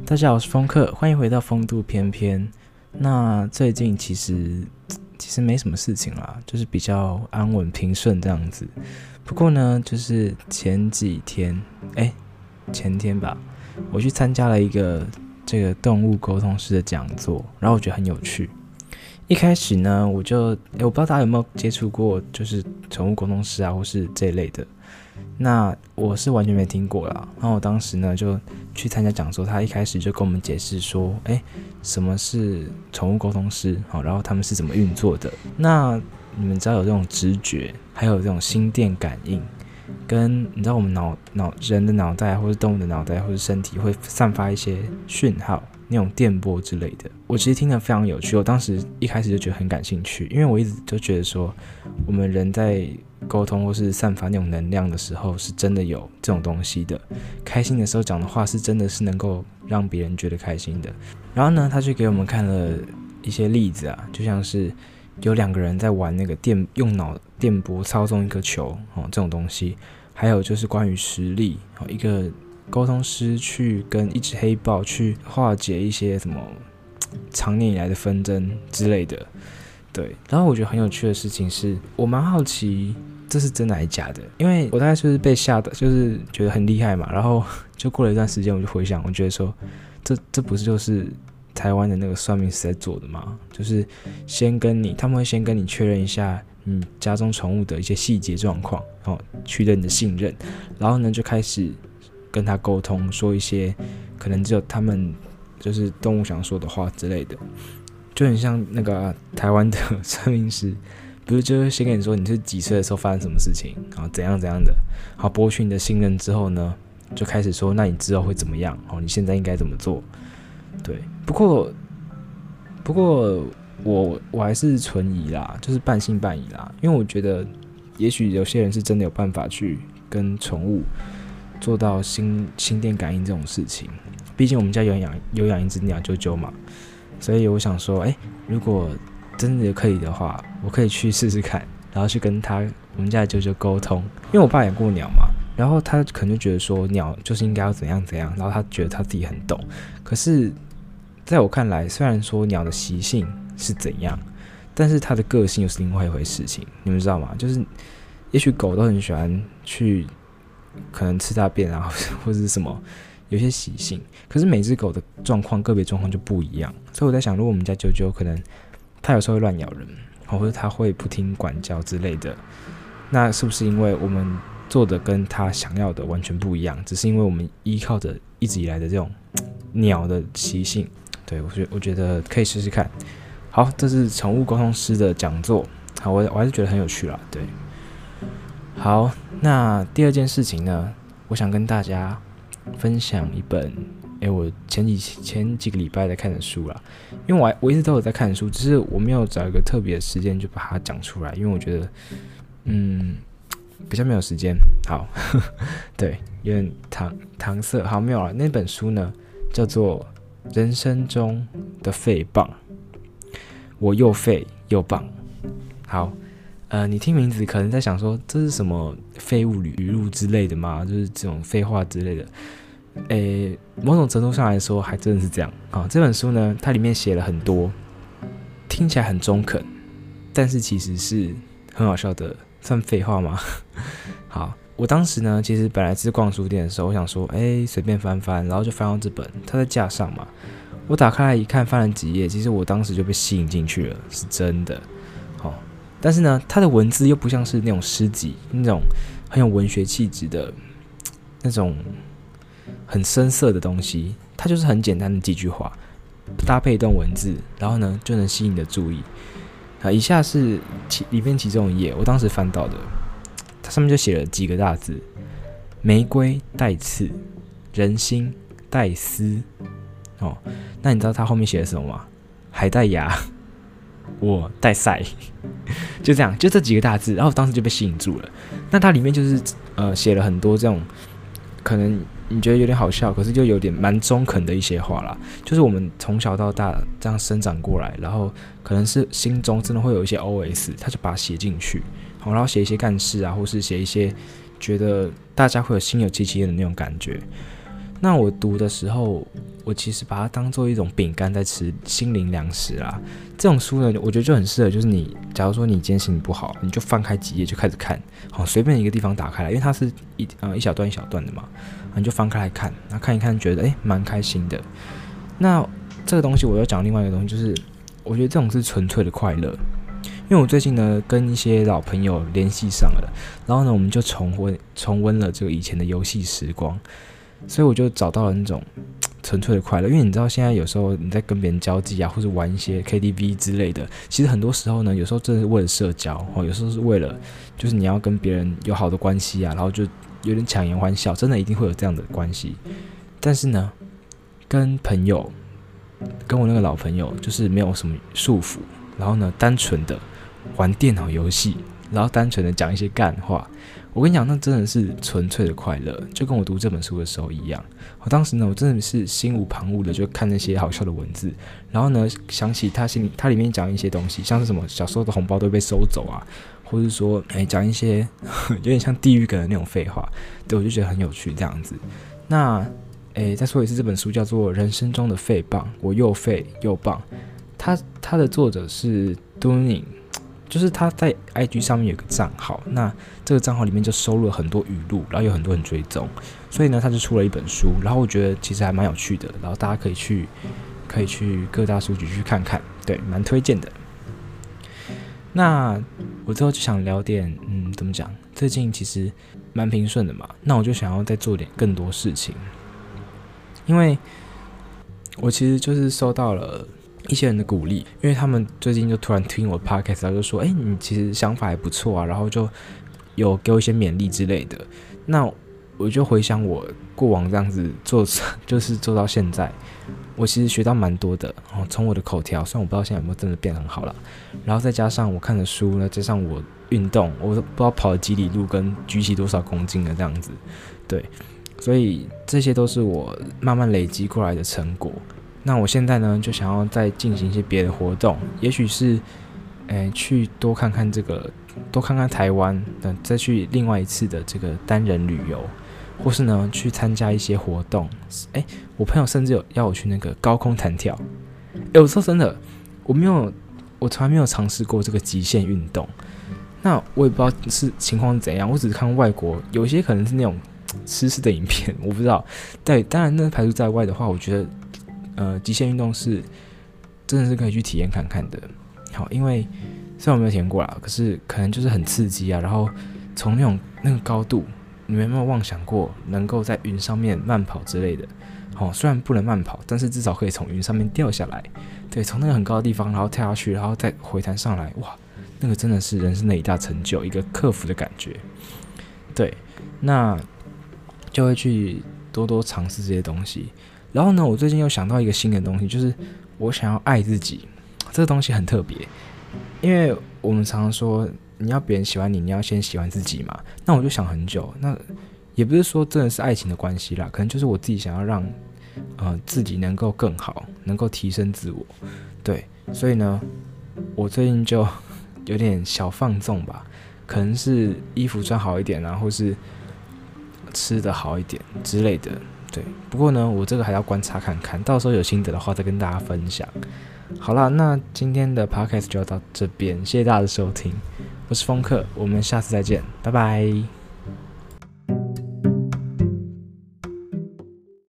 大家好，我是风客，欢迎回到风度翩翩。那最近其实其实没什么事情啦，就是比较安稳平顺这样子。不过呢，就是前几天，哎，前天吧，我去参加了一个这个动物沟通师的讲座，然后我觉得很有趣。一开始呢，我就，哎，我不知道大家有没有接触过，就是宠物沟通师啊，或是这一类的。那我是完全没听过啦，然后我当时呢就去参加讲座，他一开始就跟我们解释说，哎，什么是宠物沟通师？好，然后他们是怎么运作的？那你们知道有这种直觉，还有这种心电感应，跟你知道我们脑脑人的脑袋，或是动物的脑袋，或是身体会散发一些讯号，那种电波之类的。我其实听得非常有趣，我当时一开始就觉得很感兴趣，因为我一直就觉得说，我们人在沟通或是散发那种能量的时候，是真的有这种东西的。开心的时候讲的话，是真的是能够让别人觉得开心的。然后呢，他就给我们看了一些例子啊，就像是有两个人在玩那个电，用脑电波操纵一个球哦，这种东西。还有就是关于实力哦，一个沟通师去跟一只黑豹去化解一些什么常年以来的纷争之类的。对，然后我觉得很有趣的事情是，我蛮好奇。这是真的还是假的？因为我大概就是被吓的，就是觉得很厉害嘛。然后就过了一段时间，我就回想，我觉得说，这这不是就是台湾的那个算命师在做的吗？就是先跟你，他们会先跟你确认一下你家中宠物的一些细节状况，然后取得你的信任，然后呢就开始跟他沟通，说一些可能只有他们就是动物想说的话之类的，就很像那个台湾的算命师。不是，就是先跟你说你是几岁的时候发生什么事情，然后怎样怎样的，好博取你的信任之后呢，就开始说，那你之后会怎么样？哦，你现在应该怎么做？对，不过不过我我还是存疑啦，就是半信半疑啦，因为我觉得也许有些人是真的有办法去跟宠物做到心心电感应这种事情，毕竟我们家有养有养一只鸟啾啾嘛，所以我想说，哎，如果真的可以的话，我可以去试试看，然后去跟他我们家的舅舅沟通，因为我爸养过鸟嘛，然后他可能就觉得说鸟就是应该要怎样怎样，然后他觉得他自己很懂。可是在我看来，虽然说鸟的习性是怎样，但是它的个性又是另外一回事情，你们知道吗？就是也许狗都很喜欢去可能吃大便啊，或者是什么有些习性，可是每只狗的状况个别状况就不一样，所以我在想，如果我们家啾啾可能。它有时候会乱咬人，或者它会不听管教之类的，那是不是因为我们做的跟他想要的完全不一样？只是因为我们依靠着一直以来的这种 鸟的习性？对，我觉我觉得可以试试看。好，这是宠物沟通师的讲座，好，我我还是觉得很有趣啦。对，好，那第二件事情呢，我想跟大家分享一本。诶、我前几前几个礼拜在看的书啦，因为我我一直都有在看书，只是我没有找一个特别的时间就把它讲出来，因为我觉得，嗯，比较没有时间。好，对，有点搪搪塞。好，没有了。那本书呢，叫做《人生中的废棒》，我又废又棒。好，呃，你听名字可能在想说，这是什么废物语录之类的吗？就是这种废话之类的。诶，某种程度上来说，还真的是这样啊。这本书呢，它里面写了很多，听起来很中肯，但是其实是很好笑的，算废话吗？好，我当时呢，其实本来是逛书店的时候，我想说，诶，随便翻翻，然后就翻到这本，它在架上嘛。我打开来一看，翻了几页，其实我当时就被吸引进去了，是真的。但是呢，它的文字又不像是那种诗集，那种很有文学气质的那种。很深色的东西，它就是很简单的几句话，搭配一段文字，然后呢就能吸引你的注意。啊，以下是其里面其中一页，我当时翻到的，它上面就写了几个大字：玫瑰带刺，人心带丝。哦，那你知道它后面写的什么吗？还带牙，我带赛，就这样，就这几个大字，然后当时就被吸引住了。那它里面就是呃写了很多这种可能。你觉得有点好笑，可是就有点蛮中肯的一些话啦。就是我们从小到大这样生长过来，然后可能是心中真的会有一些 OS，他就把它写进去，好，然后写一些干事啊，或是写一些觉得大家会有心有戚戚的那种感觉。那我读的时候，我其实把它当做一种饼干在吃，心灵粮食啦。这种书呢，我觉得就很适合，就是你假如说你今天心情不好，你就翻开几页就开始看，好，随便一个地方打开来，因为它是一呃一小段一小段的嘛，你就翻开来看，那看一看，觉得诶蛮开心的。那这个东西我要讲另外一个东西，就是我觉得这种是纯粹的快乐。因为我最近呢跟一些老朋友联系上了，然后呢我们就重温重温了这个以前的游戏时光，所以我就找到了那种 纯粹的快乐。因为你知道现在有时候你在跟别人交际啊，或者玩一些 KTV 之类的，其实很多时候呢，有时候真的是为了社交哦，有时候是为了就是你要跟别人有好的关系啊，然后就有点强颜欢笑，真的一定会有这样的关系。但是呢，跟朋友跟我那个老朋友就是没有什么束缚，然后呢单纯的。玩电脑游戏，然后单纯的讲一些干话。我跟你讲，那真的是纯粹的快乐，就跟我读这本书的时候一样。我当时呢，我真的是心无旁骛的就看那些好笑的文字，然后呢，想起他心里，他里面讲一些东西，像是什么小时候的红包都被收走啊，或者是说，哎，讲一些 有点像地狱梗的那种废话，对，我就觉得很有趣这样子。那，哎，再说一次，这本书叫做《人生中的废棒》，我又废又棒。他他的作者是 Dunning。就是他在 IG 上面有个账号，那这个账号里面就收录了很多语录，然后有很多人追踪，所以呢，他就出了一本书，然后我觉得其实还蛮有趣的，然后大家可以去可以去各大书局去看看，对，蛮推荐的。那我最后就想聊点，嗯，怎么讲？最近其实蛮平顺的嘛，那我就想要再做点更多事情，因为我其实就是收到了。一些人的鼓励，因为他们最近就突然听我 podcast，然后就说：“哎、你其实想法还不错啊。”然后就有给我一些勉励之类的。那我就回想我过往这样子做，就是做到现在，我其实学到蛮多的。哦，从我的口条，虽然我不知道现在有没有真的变很好了，然后再加上我看的书呢，加上我运动，我都不知道跑了几里路跟举起多少公斤的这样子。对，所以这些都是我慢慢累积过来的成果。那我现在呢，就想要再进行一些别的活动，也许是，诶、去多看看这个，多看看台湾，等再去另外一次的这个单人旅游，或是呢，去参加一些活动。诶、我朋友甚至有要我去那个高空弹跳。诶、我说真的，我没有，我从来没有尝试过这个极限运动。那我也不知道是情况怎样，我只是看外国有些可能是那种 吃食的影片，我不知道。对，当然那排除在外的话，我觉得。呃，极限运动是真的是可以去体验看看的。好，因为虽然我没有体验过啦，可是可能就是很刺激啊。然后从那种那个高度，你们有没有妄想过能够在云上面慢跑之类的？好，虽然不能慢跑，但是至少可以从云上面掉下来。对，从那个很高的地方，然后跳下去，然后再回弹上来，哇，那个真的是人生的一大成就，一个克服的感觉。对，那就会去多多尝试这些东西。然后呢，我最近又想到一个新的东西，就是我想要爱自己。这个东西很特别，因为我们常常说，你要别人喜欢你，你要先喜欢自己嘛。那我就想很久，那也不是说真的是爱情的关系啦，可能就是我自己想要让呃自己能够更好，能够提升自我。对，所以呢，我最近就 有点小放纵吧，可能是衣服穿好一点啊，或是吃得好一点之类的。对，不过呢，我这个还要观察看看，到时候有心得的话再跟大家分享。好了，那今天的 podcast 就要到这边，谢谢大家的收听，我是风客，我们下次再见，拜拜。